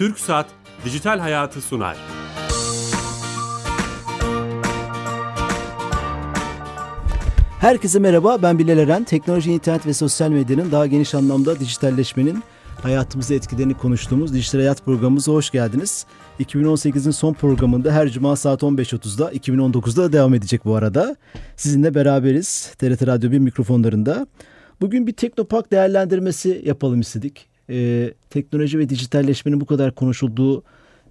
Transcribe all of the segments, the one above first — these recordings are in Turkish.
Türk Saat Dijital Hayatı sunar. Herkese merhaba, ben Bilal Eren. Teknoloji, internet ve sosyal medyanın daha geniş anlamda dijitalleşmenin hayatımızı etkilerini konuştuğumuz Dijital Hayat programımıza hoş geldiniz. 2018'in son programında her cuma saat 15.30'da, 2019'da da devam edecek bu arada. Sizinle beraberiz TRT Radyo 1 mikrofonlarında. Bugün bir Teknopark değerlendirmesi yapalım istedik. Ee, teknoloji ve dijitalleşmenin bu kadar konuşulduğu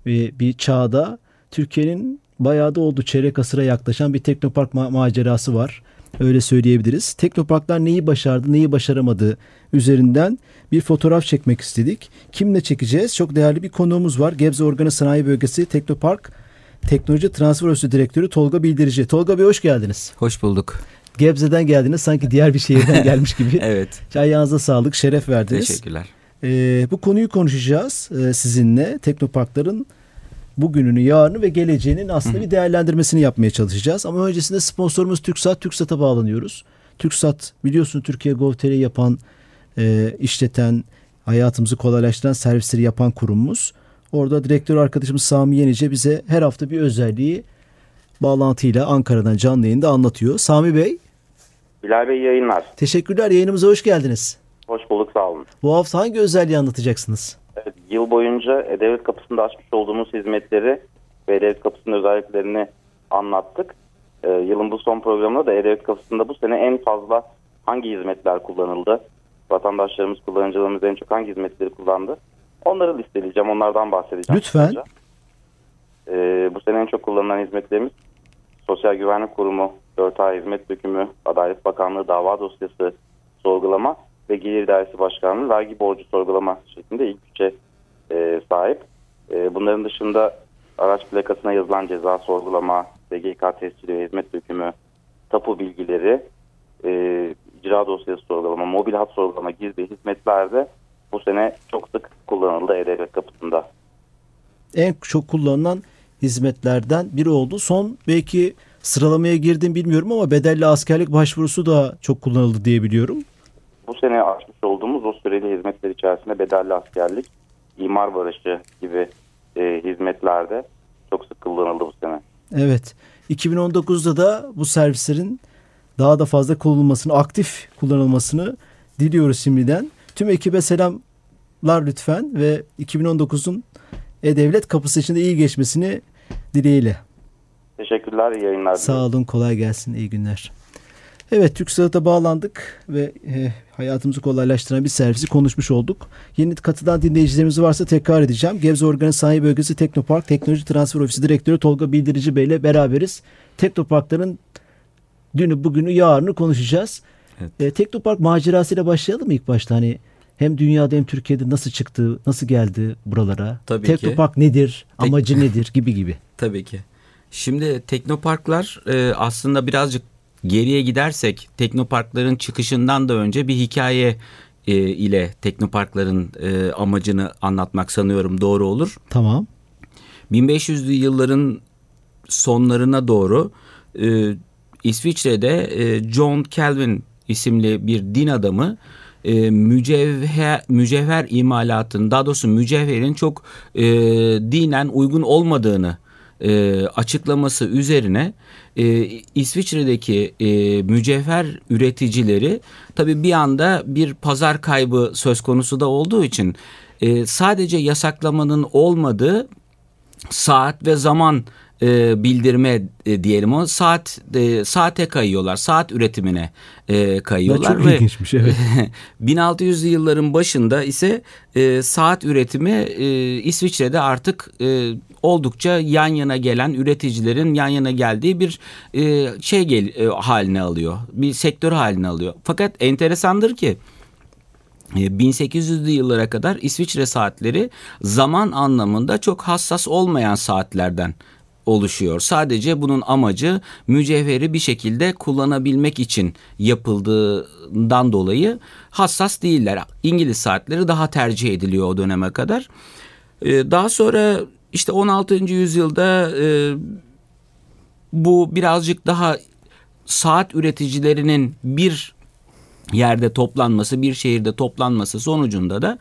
bir, bir çağda Türkiye'nin bayağı da oldu çeyrek asıra yaklaşan bir Teknopark ma- macerası var. Öyle söyleyebiliriz. Teknoparklar neyi başardı, neyi başaramadı üzerinden bir fotoğraf çekmek istedik. Kimle çekeceğiz? Çok değerli bir konuğumuz var. Gebze Organı Sanayi Bölgesi Teknopark Teknoloji Transfer Ofisi Direktörü Tolga Bildirici. Tolga Bey hoş geldiniz. Hoş bulduk. Gebze'den geldiniz. Sanki diğer bir şehirden gelmiş gibi. evet. Ayağınıza sağlık, şeref verdiniz. Teşekkürler. Ee, bu konuyu konuşacağız e, sizinle. Teknoparkların bugününü, yarını ve geleceğinin aslında bir değerlendirmesini yapmaya çalışacağız. Ama öncesinde sponsorumuz TürkSat. TürkSat'a bağlanıyoruz. TürkSat biliyorsun Türkiye Gov.tr yapan, e, işleten, hayatımızı kolaylaştıran servisleri yapan kurumumuz. Orada direktör arkadaşımız Sami Yenice bize her hafta bir özelliği bağlantıyla Ankara'dan canlı yayında anlatıyor. Sami Bey. Bilal Bey yayınlar. Teşekkürler. Yayınımıza hoş geldiniz. Hoş bulduk sağ olun. Bu hafta hangi özelliği anlatacaksınız? Evet, yıl boyunca E-Devlet kapısında açmış olduğumuz hizmetleri ve E-Devlet kapısının özelliklerini anlattık. Ee, yılın bu son programında da E-Devlet kapısında bu sene en fazla hangi hizmetler kullanıldı? Vatandaşlarımız, kullanıcılarımız en çok hangi hizmetleri kullandı? Onları listeleyeceğim, onlardan bahsedeceğim. Lütfen. Ee, bu sene en çok kullanılan hizmetlerimiz Sosyal Güvenlik Kurumu, 4A Hizmet Dökümü, Adalet Bakanlığı dava dosyası sorgulama ve Gelir Dairesi Başkanlığı vergi borcu sorgulama şeklinde ilk üçe e, sahip. E, bunların dışında araç plakasına yazılan ceza sorgulama, SGK tescili ve hizmet dökümü, tapu bilgileri, e, icra dosyası sorgulama, mobil hat sorgulama gibi hizmetlerde bu sene çok sık kullanıldı E-Devlet kapısında. en çok kullanılan hizmetlerden biri oldu. Son belki sıralamaya girdim bilmiyorum ama bedelli askerlik başvurusu da çok kullanıldı diye biliyorum. Bu sene açmış olduğumuz o süreli hizmetler içerisinde bedelli askerlik, imar barışı gibi e, hizmetlerde çok sık kullanıldı bu sene. Evet. 2019'da da bu servislerin daha da fazla kullanılmasını, aktif kullanılmasını diliyoruz şimdiden. Tüm ekibe selamlar lütfen ve 2019'un E-Devlet kapısı içinde iyi geçmesini dileğiyle. Teşekkürler, iyi yayınlar. Sağ olun, kolay gelsin, iyi günler. Evet, TürkSat'a bağlandık ve e, hayatımızı kolaylaştıran bir servisi konuşmuş olduk. Yeni katılan dinleyicilerimiz varsa tekrar edeceğim. Gebze Organı Sanayi Bölgesi Teknopark Teknoloji Transfer Ofisi Direktörü Tolga Bildirici Bey ile beraberiz. Teknoparkların dünü, bugünü, yarını konuşacağız. Evet. E, Teknopark macerasıyla başlayalım mı ilk başta? Hani hem dünyada hem Türkiye'de nasıl çıktı, nasıl geldi buralara? Tabii ki. Teknopark nedir, Tek- amacı nedir gibi gibi. Tabii ki. Şimdi teknoparklar e, aslında birazcık geriye gidersek teknoparkların çıkışından da önce bir hikaye e, ile teknoparkların e, amacını anlatmak sanıyorum doğru olur. Tamam. 1500'lü yılların sonlarına doğru e, İsviçre'de e, John Calvin isimli bir din adamı e, mücevher, mücevher imalatının daha doğrusu mücevherin çok e, dinen uygun olmadığını e, açıklaması üzerine e, İsviçre'deki e, mücevher üreticileri tabii bir anda bir pazar kaybı söz konusu da olduğu için e, sadece yasaklamanın olmadığı saat ve zaman e, bildirme e, diyelim o. Saat e, saate kayıyorlar. Saat üretimine e, kayıyorlar çok ve ilginçmiş, evet. 1600'lü yılların başında ise e, saat üretimi e, İsviçre'de artık e, oldukça yan yana gelen üreticilerin yan yana geldiği bir e, şey gel, e, haline alıyor. Bir sektör haline alıyor. Fakat enteresandır ki e, 1800'lü yıllara kadar İsviçre saatleri zaman anlamında çok hassas olmayan saatlerden oluşuyor. Sadece bunun amacı mücevheri bir şekilde kullanabilmek için yapıldığından dolayı hassas değiller. İngiliz saatleri daha tercih ediliyor o döneme kadar. E, Daha sonra işte 16. yüzyılda e, bu birazcık daha saat üreticilerinin bir yerde toplanması, bir şehirde toplanması sonucunda da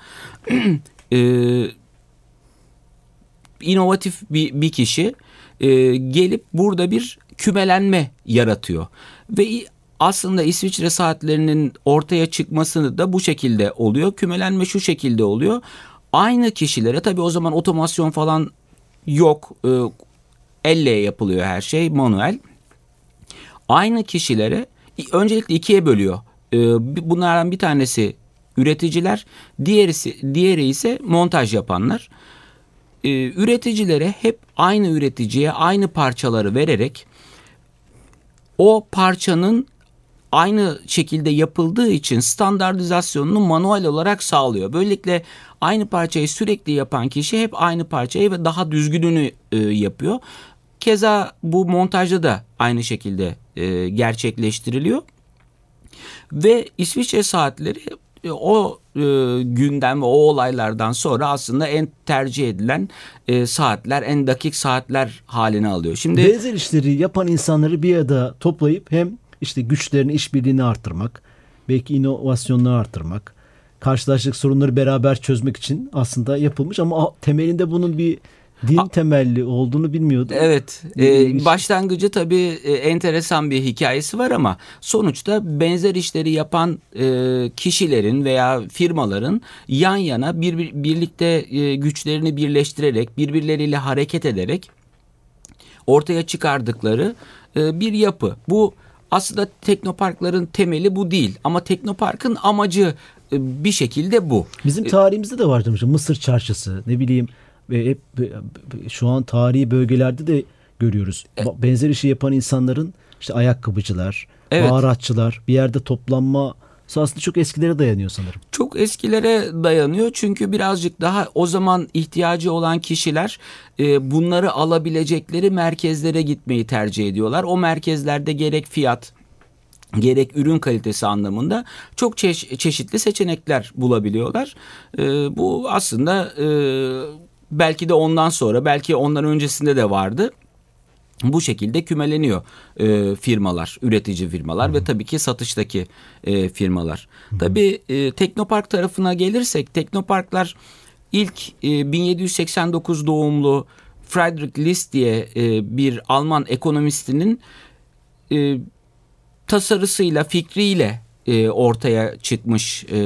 e, inovatif bir, bir kişi e, gelip burada bir kümelenme yaratıyor. Ve aslında İsviçre saatlerinin ortaya çıkmasını da bu şekilde oluyor. Kümelenme şu şekilde oluyor. Aynı kişilere tabii o zaman otomasyon falan yok. E, elle yapılıyor her şey manuel. Aynı kişilere öncelikle ikiye bölüyor. E, bunlardan bir tanesi üreticiler, diğerisi diğeri ise montaj yapanlar. E, üreticilere hep aynı üreticiye aynı parçaları vererek o parçanın aynı şekilde yapıldığı için standartizasyonunu manuel olarak sağlıyor. Böylelikle aynı parçayı sürekli yapan kişi hep aynı parçayı ve daha düzgününü e, yapıyor. Keza bu montajda da aynı şekilde e, gerçekleştiriliyor. Ve İsviçre saatleri o e, günden ve o olaylardan sonra aslında en tercih edilen e, saatler, en dakik saatler haline alıyor. Şimdi benzer işleri yapan insanları bir arada toplayıp hem işte güçlerini, işbirliğini arttırmak, belki inovasyonları arttırmak, karşılaştık sorunları beraber çözmek için aslında yapılmış ama temelinde bunun bir din temelli olduğunu bilmiyordum. Evet. E, başlangıcı tabii e, enteresan bir hikayesi var ama sonuçta benzer işleri yapan e, kişilerin veya firmaların yan yana bir, bir birlikte e, güçlerini birleştirerek, birbirleriyle hareket ederek ortaya çıkardıkları e, bir yapı. Bu aslında teknoparkların temeli bu değil ama teknoparkın amacı e, bir şekilde bu. Bizim e, tarihimizde de vardı Mısır çarşısı ne bileyim ve hep şu an tarihi bölgelerde de görüyoruz. E, Benzer işi yapan insanların işte ayakkabıcılar, evet. baharatçılar bir yerde toplanma aslında çok eskilere dayanıyor sanırım. Çok eskilere dayanıyor çünkü birazcık daha o zaman ihtiyacı olan kişiler e, bunları alabilecekleri merkezlere gitmeyi tercih ediyorlar. O merkezlerde gerek fiyat gerek ürün kalitesi anlamında çok çeş- çeşitli seçenekler bulabiliyorlar. E, bu aslında e, belki de ondan sonra belki ondan öncesinde de vardı bu şekilde kümeleniyor e, firmalar, üretici firmalar Hı. ve tabii ki satıştaki e, firmalar. Hı. Tabii e, Teknopark tarafına gelirsek Teknoparklar ilk e, 1789 doğumlu Friedrich List diye e, bir Alman ekonomistinin e, tasarısıyla, fikriyle e, ortaya çıkmış e,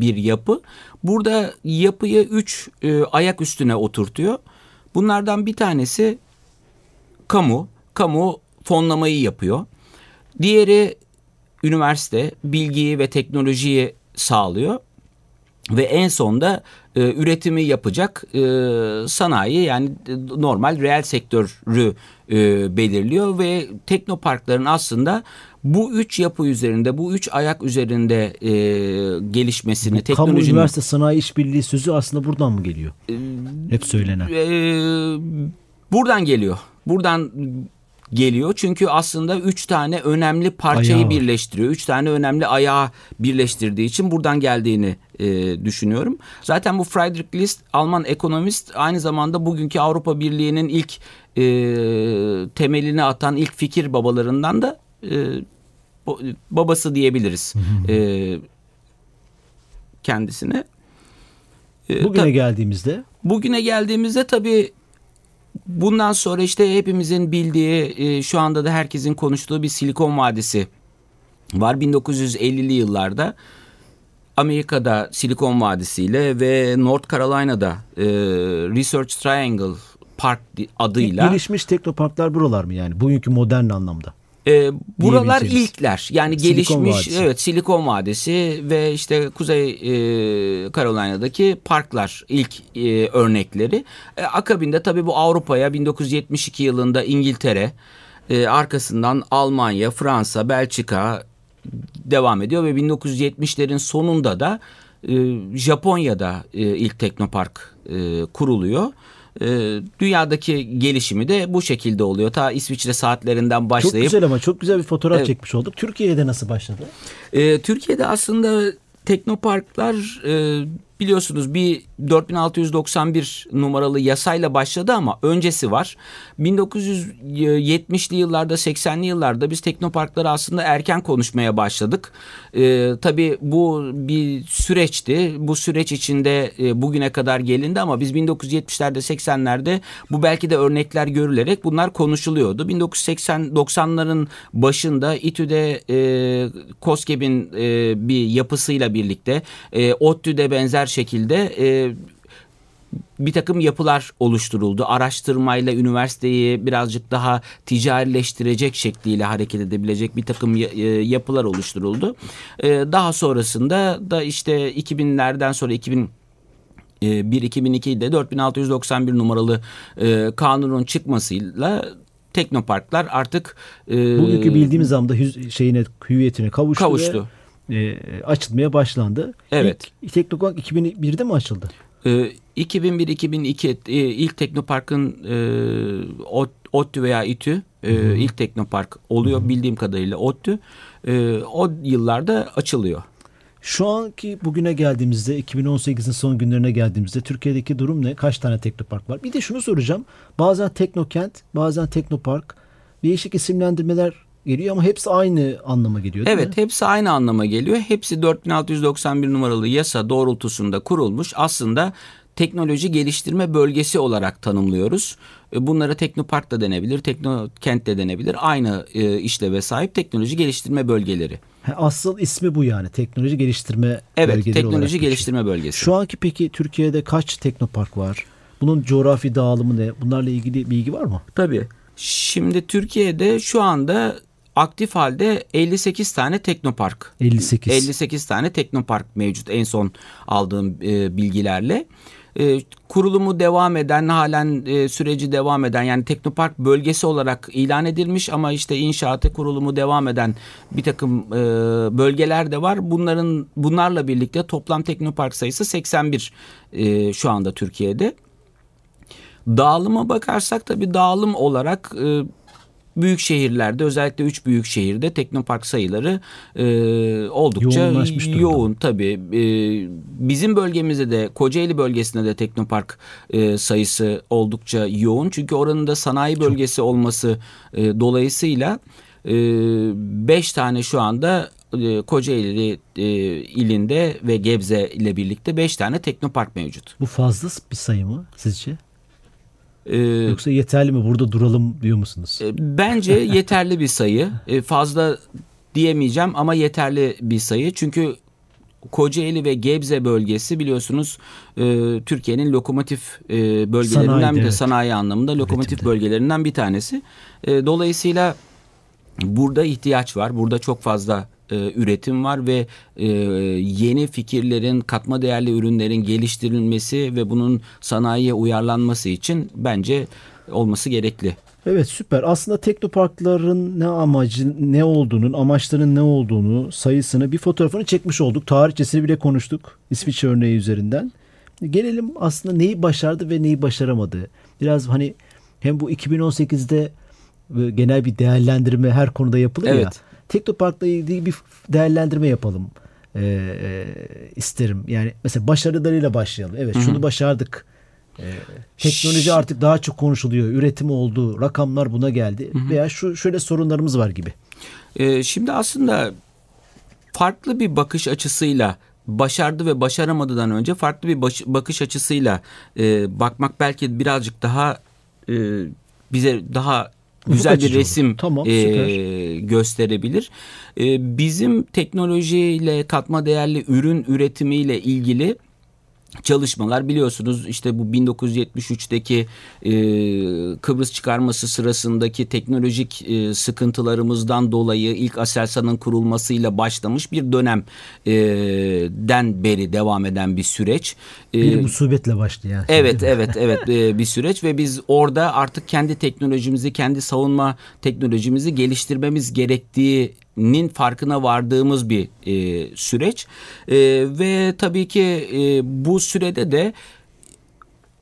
bir yapı. Burada yapıyı üç e, ayak üstüne oturtuyor. Bunlardan bir tanesi kamu. Kamu fonlamayı yapıyor. Diğeri üniversite bilgiyi ve teknolojiyi sağlıyor. Ve en sonda e, üretimi yapacak e, sanayi yani normal reel sektörü e, belirliyor ve teknoparkların aslında bu üç yapı üzerinde, bu üç ayak üzerinde e, gelişmesini, bu teknolojinin... Kamu üniversite sanayi işbirliği sözü aslında buradan mı geliyor? E, Hep söylenen. E, buradan geliyor. Buradan geliyor. Çünkü aslında üç tane önemli parçayı ayağı birleştiriyor. Üç tane önemli ayağı birleştirdiği için buradan geldiğini e, düşünüyorum. Zaten bu Friedrich List Alman ekonomist aynı zamanda bugünkü Avrupa Birliği'nin ilk e, temelini atan ilk fikir babalarından da e, babası diyebiliriz e, kendisine. E, Bugüne geldiğimizde? Bugüne geldiğimizde tabii bundan sonra işte hepimizin bildiği e, şu anda da herkesin konuştuğu bir Silikon Vadisi var 1950'li yıllarda. Amerika'da Silikon Vadisi ile ve North Carolina'da e, Research Triangle Park adıyla. Gelişmiş teknoparklar buralar mı yani bugünkü modern anlamda? E, buralar ilkler yani Silikon gelişmiş Vadisi. evet Silikon Vadisi ve işte Kuzey e, Carolina'daki parklar ilk e, örnekleri. E, akabinde tabii bu Avrupa'ya 1972 yılında İngiltere e, arkasından Almanya, Fransa, Belçika devam ediyor ve 1970'lerin sonunda da e, Japonya'da e, ilk teknopark e, kuruluyor. E, dünyadaki gelişimi de bu şekilde oluyor. Ta İsviçre saatlerinden başlayıp. Çok güzel ama çok güzel bir fotoğraf çekmiş olduk. Türkiye'de nasıl başladı? E, Türkiye'de aslında teknoparklar e, biliyorsunuz bir 4691 numaralı yasayla başladı ama öncesi var. 1970'li yıllarda 80'li yıllarda biz teknoparkları aslında erken konuşmaya başladık. Ee, tabii bu bir süreçti. Bu süreç içinde e, bugüne kadar gelindi ama biz 1970'lerde 80'lerde bu belki de örnekler görülerek bunlar konuşuluyordu. 1980-90'ların başında İTÜ'de e, COSGAP'in e, bir yapısıyla birlikte e, ODTÜ'de benzer şekilde e, bir takım yapılar oluşturuldu. Araştırmayla üniversiteyi birazcık daha ticarileştirecek şekliyle hareket edebilecek bir takım e, yapılar oluşturuldu. E, daha sonrasında da işte 2000'lerden sonra 2000 1-2002'de 4691 numaralı e, kanunun çıkmasıyla teknoparklar artık e, bugünkü bildiğimiz anda şeyine hüviyetine kavuştu. Kavuştu. E, açılmaya başlandı. Evet. İlk, Teknopark 2001'de mi açıldı? E, 2001-2002 e, ilk Teknopark'ın e, ODTÜ veya İTÜ e, ilk Teknopark oluyor Hı-hı. bildiğim kadarıyla ODTÜ. E, o yıllarda açılıyor. Şu anki bugüne geldiğimizde 2018'in son günlerine geldiğimizde Türkiye'deki durum ne? Kaç tane teknopark var? Bir de şunu soracağım. Bazen teknokent, bazen teknopark değişik isimlendirmeler geliyor ama hepsi aynı anlama geliyor değil Evet mi? hepsi aynı anlama geliyor. Hepsi 4691 numaralı yasa doğrultusunda kurulmuş. Aslında teknoloji geliştirme bölgesi olarak tanımlıyoruz. E, bunlara teknopark da denebilir, teknokent de denebilir. Aynı e, işleve sahip teknoloji geliştirme bölgeleri. Asıl ismi bu yani teknoloji geliştirme evet, bölgeleri teknoloji geliştirme bölgesi. Şu anki peki Türkiye'de kaç teknopark var? Bunun coğrafi dağılımı ne? Bunlarla ilgili bilgi var mı? Tabii. Şimdi Türkiye'de şu anda aktif halde 58 tane teknopark. 58. 58 tane teknopark mevcut en son aldığım e, bilgilerle. E, kurulumu devam eden halen e, süreci devam eden yani teknopark bölgesi olarak ilan edilmiş ama işte inşaatı kurulumu devam eden bir takım e, bölgeler de var. Bunların bunlarla birlikte toplam teknopark sayısı 81 e, şu anda Türkiye'de. Dağılıma bakarsak tabii dağılım olarak e, büyük şehirlerde özellikle üç büyük şehirde teknopark sayıları e, oldukça yoğun tabii. E, bizim bölgemizde de Kocaeli bölgesinde de teknopark e, sayısı oldukça yoğun. Çünkü oranın da sanayi bölgesi Çok. olması e, dolayısıyla e, beş tane şu anda e, Kocaeli e, ilinde ve Gebze ile birlikte beş tane teknopark mevcut. Bu fazla bir sayı mı sizce? Ee, Yoksa yeterli mi burada duralım diyor musunuz? E, bence yeterli bir sayı. E, fazla diyemeyeceğim ama yeterli bir sayı. Çünkü Kocaeli ve Gebze bölgesi biliyorsunuz e, Türkiye'nin lokomotif e, bölgelerinden Sanayide, bir evet. sanayi anlamında lokomotif Üretimde. bölgelerinden bir tanesi. E, dolayısıyla burada ihtiyaç var. Burada çok fazla e, üretim var ve e, yeni fikirlerin, katma değerli ürünlerin geliştirilmesi ve bunun sanayiye uyarlanması için bence olması gerekli. Evet süper. Aslında teknoparkların ne amacı, ne olduğunun, amaçlarının ne olduğunu, sayısını bir fotoğrafını çekmiş olduk. Tarihçesini bile konuştuk İsviçre örneği üzerinden. Gelelim aslında neyi başardı ve neyi başaramadı. Biraz hani hem bu 2018'de genel bir değerlendirme her konuda yapılır evet. ya. Teknopark'la ilgili bir değerlendirme yapalım e, e, isterim. Yani mesela başarılarıyla başlayalım. Evet Hı-hı. şunu başardık. E, teknoloji artık daha çok konuşuluyor. Üretim oldu. Rakamlar buna geldi. Hı-hı. Veya şu şöyle sorunlarımız var gibi. E, şimdi aslında farklı bir bakış açısıyla başardı ve başaramadıdan önce farklı bir baş, bakış açısıyla e, bakmak belki birazcık daha e, bize daha güzel bir resim tamam, e, gösterebilir. E, bizim teknolojiyle katma değerli ürün üretimiyle ilgili çalışmalar biliyorsunuz işte bu 1973'teki e, Kıbrıs çıkarması sırasındaki teknolojik e, sıkıntılarımızdan dolayı ilk Aselsan'ın kurulmasıyla başlamış bir dönemden e, beri devam eden bir süreç. E, bir musibetle başlayan. Evet evet evet e, bir süreç ve biz orada artık kendi teknolojimizi kendi savunma teknolojimizi geliştirmemiz gerektiği nin farkına vardığımız bir e, süreç e, ve tabii ki e, bu sürede de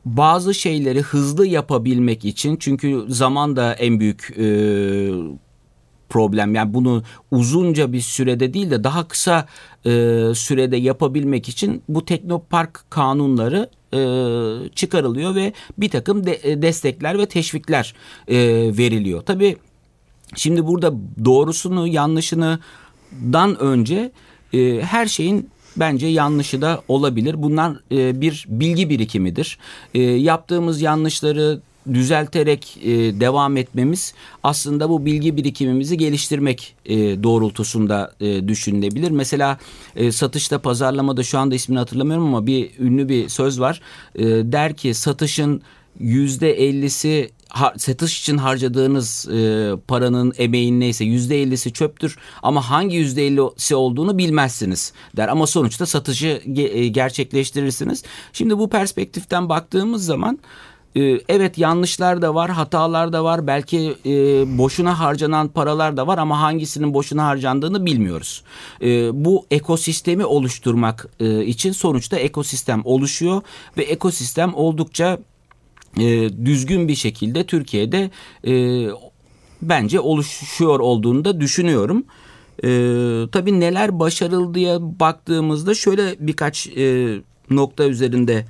bazı şeyleri hızlı yapabilmek için çünkü zaman da en büyük e, problem. Yani bunu uzunca bir sürede değil de daha kısa e, sürede yapabilmek için bu teknopark kanunları e, çıkarılıyor ve bir takım de, e, destekler ve teşvikler e, veriliyor. Tabii şimdi burada doğrusunu yanlışını dan önce e, her şeyin bence yanlışı da olabilir. Bunlar e, bir bilgi birikimidir. E, yaptığımız yanlışları düzelterek e, devam etmemiz aslında bu bilgi birikimimizi geliştirmek e, doğrultusunda e, düşünülebilir. Mesela e, satışta pazarlamada şu anda ismini hatırlamıyorum ama bir ünlü bir söz var. E, der ki satışın yüzde ellisi satış için harcadığınız e, paranın emeğin neyse yüzde ellisi çöptür ama hangi yüzde ellisi olduğunu bilmezsiniz der ama sonuçta satışı ge- gerçekleştirirsiniz. Şimdi bu perspektiften baktığımız zaman ee, evet yanlışlar da var, hatalar da var. Belki e, boşuna harcanan paralar da var ama hangisinin boşuna harcandığını bilmiyoruz. E, bu ekosistemi oluşturmak e, için sonuçta ekosistem oluşuyor ve ekosistem oldukça e, düzgün bir şekilde Türkiye'de e, bence oluşuyor olduğunu da düşünüyorum. E, tabii neler başarıldıya baktığımızda şöyle birkaç e, nokta üzerinde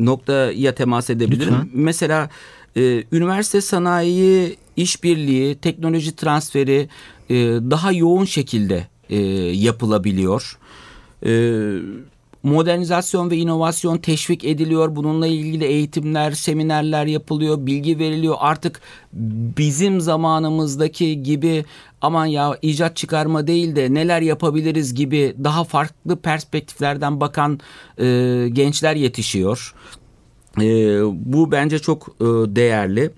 noktaya temas edebilirim. Lütfen. Mesela e, üniversite sanayi işbirliği, teknoloji transferi e, daha yoğun şekilde e, yapılabiliyor. E, modernizasyon ve inovasyon teşvik ediliyor. Bununla ilgili eğitimler, seminerler yapılıyor, bilgi veriliyor. Artık bizim zamanımızdaki gibi aman ya icat çıkarma değil de neler yapabiliriz gibi daha farklı perspektiflerden bakan e, gençler yetişiyor. E, bu bence çok e, değerli.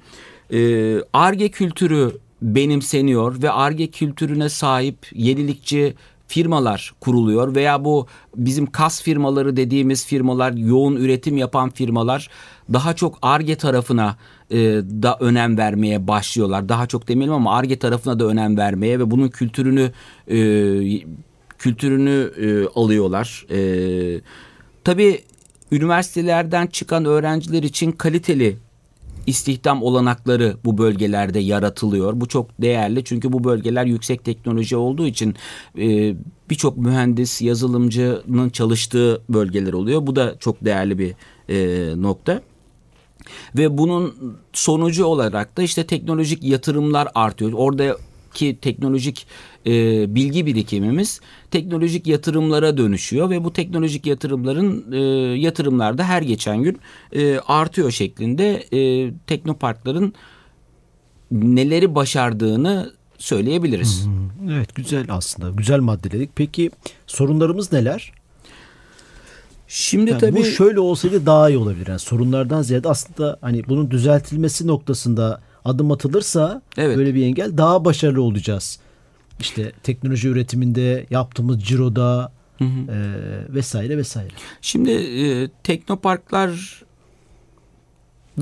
ARGE e, kültürü benimseniyor ve ARGE kültürüne sahip yenilikçi firmalar kuruluyor veya bu bizim kas firmaları dediğimiz firmalar yoğun üretim yapan firmalar daha çok ARGE tarafına e, da önem vermeye başlıyorlar. Daha çok demeyelim ama ARGE tarafına da önem vermeye ve bunun kültürünü e, kültürünü e, alıyorlar. E, tabii üniversitelerden çıkan öğrenciler için kaliteli istihdam olanakları bu bölgelerde yaratılıyor. Bu çok değerli çünkü bu bölgeler yüksek teknoloji olduğu için e, birçok mühendis, yazılımcının çalıştığı bölgeler oluyor. Bu da çok değerli bir e, nokta. Ve bunun sonucu olarak da işte teknolojik yatırımlar artıyor. Orada ki teknolojik e, bilgi birikimimiz teknolojik yatırımlara dönüşüyor ve bu teknolojik yatırımların e, yatırımlarda her geçen gün e, artıyor şeklinde e, teknoparkların neleri başardığını söyleyebiliriz. Evet güzel aslında güzel maddeledik. Peki sorunlarımız neler? Şimdi yani tabii bu şöyle olsaydı daha iyi olabilir. Yani sorunlardan ziyade aslında hani bunun düzeltilmesi noktasında adım atılırsa evet. böyle bir engel daha başarılı olacağız. İşte teknoloji üretiminde yaptığımız ciroda hı hı. E, vesaire vesaire. Şimdi e, teknoparklar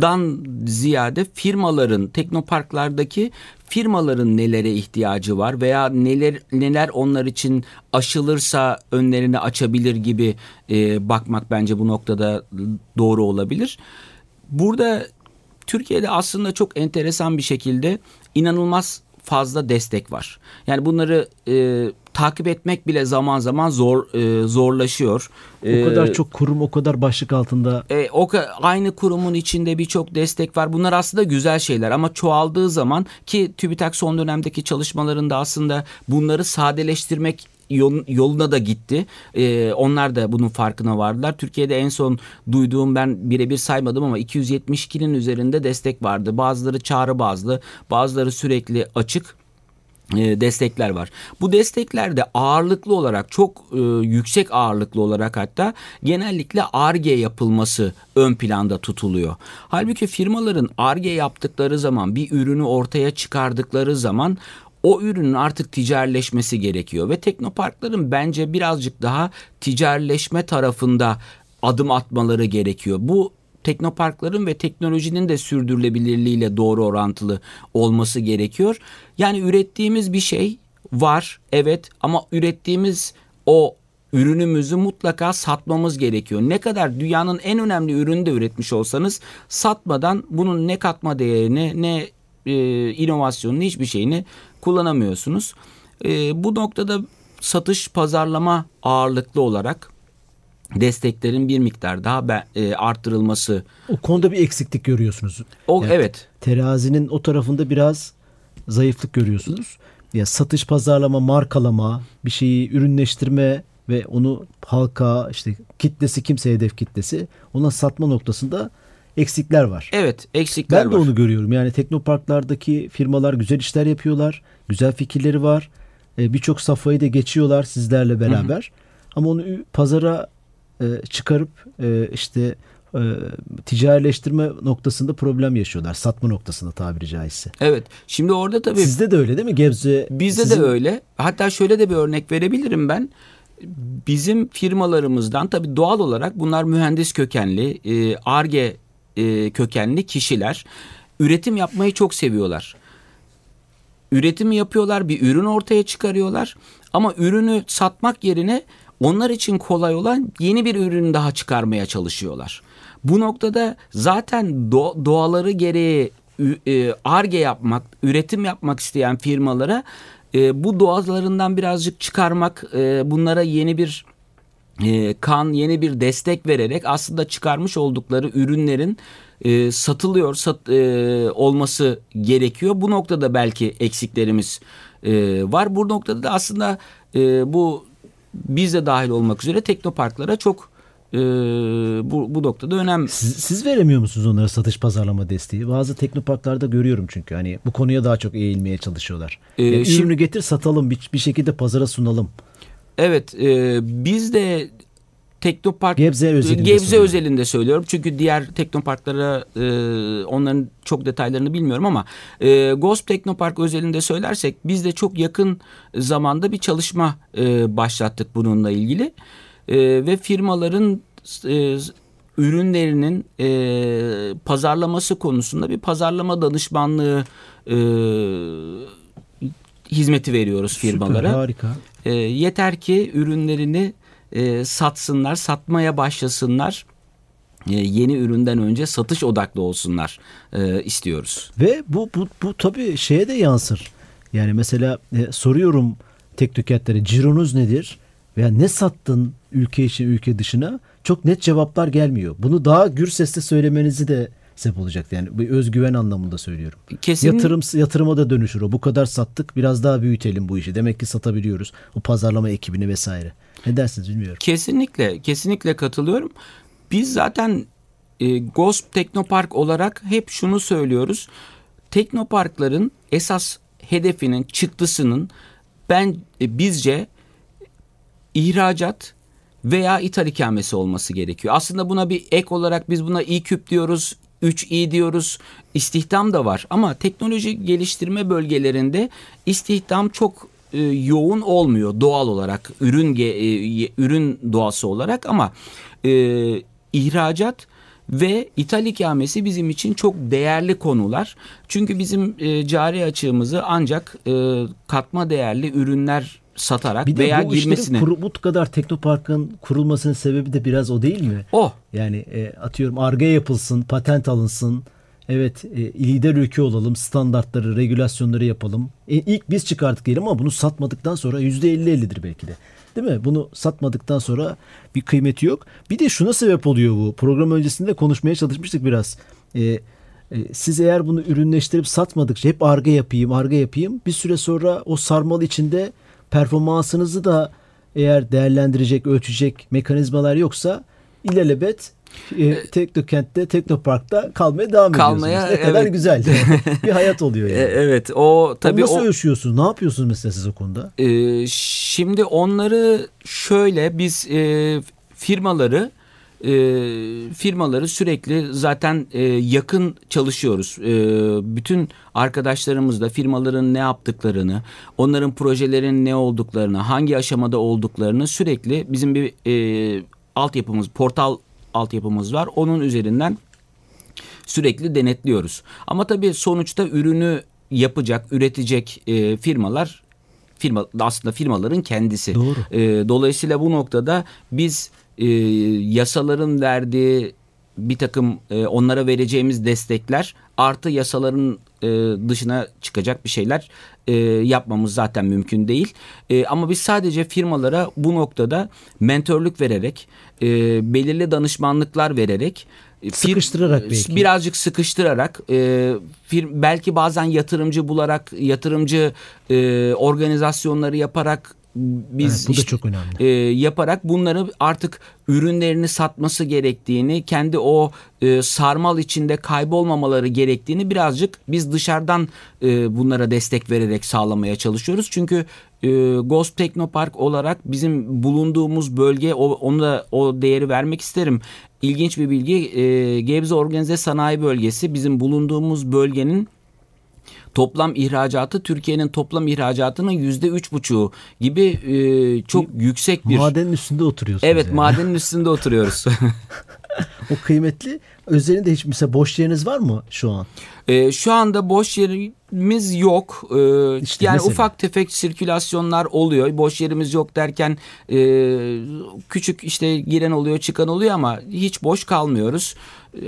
dan ziyade firmaların teknoparklardaki firmaların nelere ihtiyacı var veya neler neler onlar için aşılırsa önlerini açabilir gibi e, bakmak bence bu noktada doğru olabilir. Burada Türkiye'de aslında çok enteresan bir şekilde inanılmaz fazla destek var. Yani bunları e, takip etmek bile zaman zaman zor e, zorlaşıyor. O kadar ee, çok kurum, o kadar başlık altında. E, o aynı kurumun içinde birçok destek var. Bunlar aslında güzel şeyler ama çoğaldığı zaman ki TÜBİTAK son dönemdeki çalışmalarında aslında bunları sadeleştirmek yoluna da gitti. Ee, onlar da bunun farkına vardılar. Türkiye'de en son duyduğum ben birebir saymadım ama 272'nin üzerinde destek vardı. Bazıları çağrı bazlı, bazıları sürekli açık e, destekler var. Bu desteklerde ağırlıklı olarak çok e, yüksek ağırlıklı olarak hatta genellikle ARGE yapılması ön planda tutuluyor. Halbuki firmaların ARGE yaptıkları zaman bir ürünü ortaya çıkardıkları zaman o ürünün artık ticarileşmesi gerekiyor ve teknoparkların bence birazcık daha ticarileşme tarafında adım atmaları gerekiyor. Bu teknoparkların ve teknolojinin de sürdürülebilirliğiyle doğru orantılı olması gerekiyor. Yani ürettiğimiz bir şey var evet ama ürettiğimiz o ürünümüzü mutlaka satmamız gerekiyor. Ne kadar dünyanın en önemli ürünü de üretmiş olsanız satmadan bunun ne katma değerini ne e, inovasyonunu hiçbir şeyini kullanamıyorsunuz. E, bu noktada satış pazarlama ağırlıklı olarak desteklerin bir miktar daha e, arttırılması. O konuda bir eksiklik görüyorsunuz. O Yani evet. Terazinin o tarafında biraz zayıflık görüyorsunuz. Ya satış, pazarlama, markalama, bir şeyi ürünleştirme ve onu halka işte kitlesi kimse hedef kitlesi ona satma noktasında eksikler var. Evet, eksikler Ben de var. onu görüyorum. Yani teknoparklardaki firmalar güzel işler yapıyorlar. Güzel fikirleri var. E, Birçok safhayı da geçiyorlar sizlerle beraber. Ama onu pazara e, çıkarıp e, işte e, ticarileştirme noktasında problem yaşıyorlar. Satma noktasında tabiri caizse. Evet. Şimdi orada tabii Sizde de öyle değil mi Gebze? Bizde Sizin- de öyle. Hatta şöyle de bir örnek verebilirim ben. Bizim firmalarımızdan tabii doğal olarak bunlar mühendis kökenli, ARGE e, kökenli kişiler. Üretim yapmayı çok seviyorlar. Üretim yapıyorlar, bir ürün ortaya çıkarıyorlar. Ama ürünü satmak yerine onlar için kolay olan yeni bir ürün daha çıkarmaya çalışıyorlar. Bu noktada zaten do- doğaları gereği e, ARGE yapmak, üretim yapmak isteyen firmalara e, bu doğalarından birazcık çıkarmak, e, bunlara yeni bir e, kan, yeni bir destek vererek aslında çıkarmış oldukları ürünlerin e, satılıyor sat, e, olması gerekiyor. Bu noktada belki eksiklerimiz e, var. Bu noktada da aslında e, bu biz de dahil olmak üzere teknoparklara çok e, bu, bu noktada önem Siz, siz veremiyor musunuz onlara satış pazarlama desteği? Bazı teknoparklarda görüyorum çünkü hani bu konuya daha çok eğilmeye çalışıyorlar. Ee, Yani şimdi- ürünü getir satalım bir, bir şekilde pazara sunalım. Evet, e, biz de Teknopark Gebze özelinde Gebze soruyorum. özelinde söylüyorum. Çünkü diğer teknoparklara e, onların çok detaylarını bilmiyorum ama e, Ghost Teknopark özelinde söylersek biz de çok yakın zamanda bir çalışma e, başlattık bununla ilgili. E, ve firmaların e, ürünlerinin e, pazarlaması konusunda bir pazarlama danışmanlığı e, hizmeti veriyoruz firmalara. Süper, harika. E, yeter ki ürünlerini e, satsınlar, satmaya başlasınlar. E, yeni üründen önce satış odaklı olsunlar e, istiyoruz. Ve bu bu bu tabii şeye de yansır. Yani mesela e, soruyorum tek tüketlere cironuz nedir? Veya ne sattın ülke için ülke dışına? Çok net cevaplar gelmiyor. Bunu daha gür sesle söylemenizi de sebep olacak. Yani bir özgüven anlamında söylüyorum. Kesin Yatırım yatırıma da dönüşür o. Bu kadar sattık biraz daha büyütelim bu işi. Demek ki satabiliyoruz. O pazarlama ekibini vesaire. Ne dersiniz bilmiyorum. Kesinlikle, kesinlikle katılıyorum. Biz zaten e, Ghost Teknopark olarak hep şunu söylüyoruz. Teknoparkların esas hedefinin, çıktısının ben e, bizce ihracat veya ithal ikamesi olması gerekiyor. Aslında buna bir ek olarak biz buna İKÜP diyoruz, 3i diyoruz. İstihdam da var ama teknoloji geliştirme bölgelerinde istihdam çok e, yoğun olmuyor doğal olarak ürün e, ürün doğası olarak ama e, ihracat ve ithal ikamesi bizim için çok değerli konular. Çünkü bizim e, cari açığımızı ancak e, katma değerli ürünler satarak Bir de veya bu girmesine. kuru- bu kadar teknoparkın kurulmasının sebebi de biraz o değil mi? O Yani e, atıyorum arge yapılsın, patent alınsın. Evet e, lider ülke olalım, standartları, regülasyonları yapalım. E, ilk biz çıkardık diyelim ama bunu satmadıktan sonra %50-50'dir belki de. Değil mi? Bunu satmadıktan sonra bir kıymeti yok. Bir de şuna sebep oluyor bu. Program öncesinde konuşmaya çalışmıştık biraz. E, e, siz eğer bunu ürünleştirip satmadıkça hep arge yapayım, arge yapayım. Bir süre sonra o sarmal içinde performansınızı da eğer değerlendirecek, ölçecek mekanizmalar yoksa ilelebet e, Teknokent'te, Teknopark'ta kalmaya devam Kalmaya, ediyorsunuz. Ne kadar evet. güzel. bir hayat oluyor e, yani. evet o Onu tabii nasıl o ölçüyorsunuz? Ne yapıyorsunuz mesela siz o konuda? Ee, şimdi onları şöyle biz e, firmaları e, firmaları sürekli zaten e, yakın çalışıyoruz. E, bütün arkadaşlarımızla firmaların ne yaptıklarını, onların projelerin ne olduklarını, hangi aşamada olduklarını sürekli bizim bir e, altyapımız, portal altyapımız var. Onun üzerinden sürekli denetliyoruz. Ama tabii sonuçta ürünü yapacak, üretecek e, firmalar firma aslında firmaların kendisi. Doğru. E, dolayısıyla bu noktada biz e, yasaların verdiği bir takım e, onlara vereceğimiz destekler artı yasaların e, dışına çıkacak bir şeyler e, yapmamız zaten mümkün değil. E, ama biz sadece firmalara bu noktada mentörlük vererek, e, belirli danışmanlıklar vererek e, Sıkıştırarak belki. birazcık sıkıştırarak e, fir- belki bazen yatırımcı bularak yatırımcı e, organizasyonları yaparak biz Evet, bu da işte, çok önemli. e, yaparak bunları artık ürünlerini satması gerektiğini, kendi o e, sarmal içinde kaybolmamaları gerektiğini birazcık biz dışarıdan e, bunlara destek vererek sağlamaya çalışıyoruz. Çünkü e, Ghost Teknopark olarak bizim bulunduğumuz bölge o, onu da o değeri vermek isterim. İlginç bir bilgi e, Gebze Organize Sanayi Bölgesi bizim bulunduğumuz bölgenin toplam ihracatı Türkiye'nin toplam ihracatının yüzde üç buçuğu gibi e, çok yüksek bir Madenin üstünde oturuyorsunuz. Evet yani. madenin üstünde oturuyoruz. O kıymetli. Üzerinde hiç mesela boş yeriniz var mı şu an? Ee, şu anda boş yerimiz yok. Ee, İşte yani mesela. ufak tefek sirkülasyonlar oluyor. Boş yerimiz yok derken e, küçük işte giren oluyor çıkan oluyor ama hiç boş kalmıyoruz.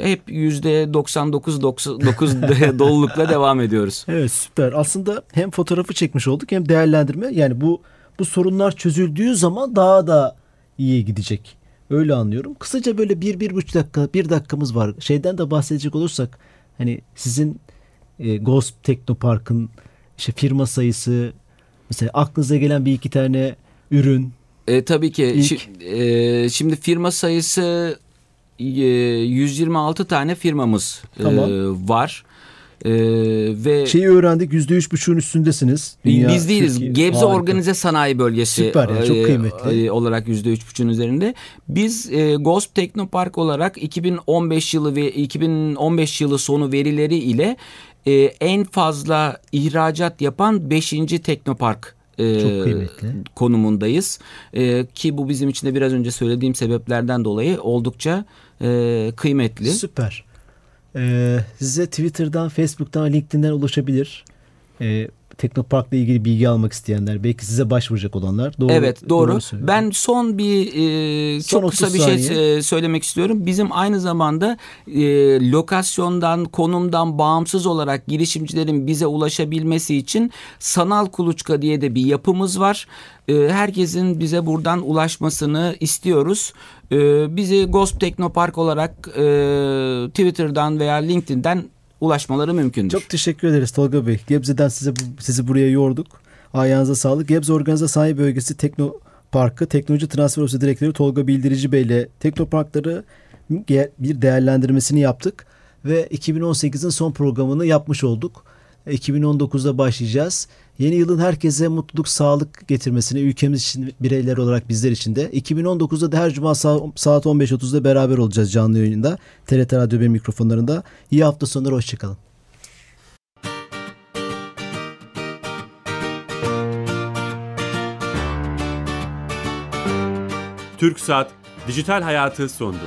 Hep yüzde 99 99 dolulukla devam ediyoruz. Evet süper. Aslında hem fotoğrafı çekmiş olduk hem değerlendirme. Yani bu bu sorunlar çözüldüğü zaman daha da iyiye gidecek. Öyle anlıyorum. Kısaca böyle bir, bir buçuk dakika, bir dakikamız var. Şeyden de bahsedecek olursak hani sizin e, Ghost Teknopark'ın işte firma sayısı mesela aklınıza gelen bir iki tane ürün E, tabii ki. İlk- Şi- e, şimdi firma sayısı e, 126 tane firmamız e, Tamam. var. E, ve şeyi öğrendik yüzde üç buçuğun üstündesiniz. Dünya, Biz değiliz. Türkiye. Gebze Harika. Organize Sanayi Bölgesi Süper ya, çok e, kıymetli. e, olarak %3,5'ün üzerinde. Biz e, Gosp Teknopark olarak 2015 yılı ve 2015 yılı sonu verileri ile e, en fazla ihracat yapan 5. Teknopark e, konumundayız. E, ki bu bizim için de biraz önce söylediğim sebeplerden dolayı oldukça e, kıymetli. Süper. Ee, size Twitter'dan, Facebook'tan, LinkedIn'den ulaşabilir. Ee, Teknopark'la ilgili bilgi almak isteyenler, belki size başvuracak olanlar. Doğru, evet doğru. söylüyorum. ben son bir e, Son çok kısa 30 bir şey saniye. e, söylemek istiyorum. Bizim aynı zamanda e, lokasyondan, konumdan bağımsız olarak girişimcilerin bize ulaşabilmesi için sanal kuluçka diye de bir yapımız var. E, herkesin bize buradan ulaşmasını istiyoruz. E, bizi Ghost Teknopark olarak e, Twitter'dan veya LinkedIn'den ulaşmaları mümkündür. Çok teşekkür ederiz Tolga Bey. Gebze'den size sizi buraya yorduk. Ayağınıza sağlık. Gebze Organize Sanayi Bölgesi Teknoparkı Teknoloji Transfer Ofisi Direktörü Tolga Bildirici Bey ile Teknoparkları bir değerlendirmesini yaptık ve 2018'in son programını yapmış olduk. 2019'da başlayacağız. Yeni yılın herkese mutluluk, sağlık getirmesini ülkemiz için bireyler olarak bizler için de 2019'da da her cuma sa- saat 15.30'da beraber olacağız canlı yayında. TRT Radyo 1 mikrofonlarında. İyi hafta sonları hoşçakalın. Türk Saat Dijital Hayatı sondu.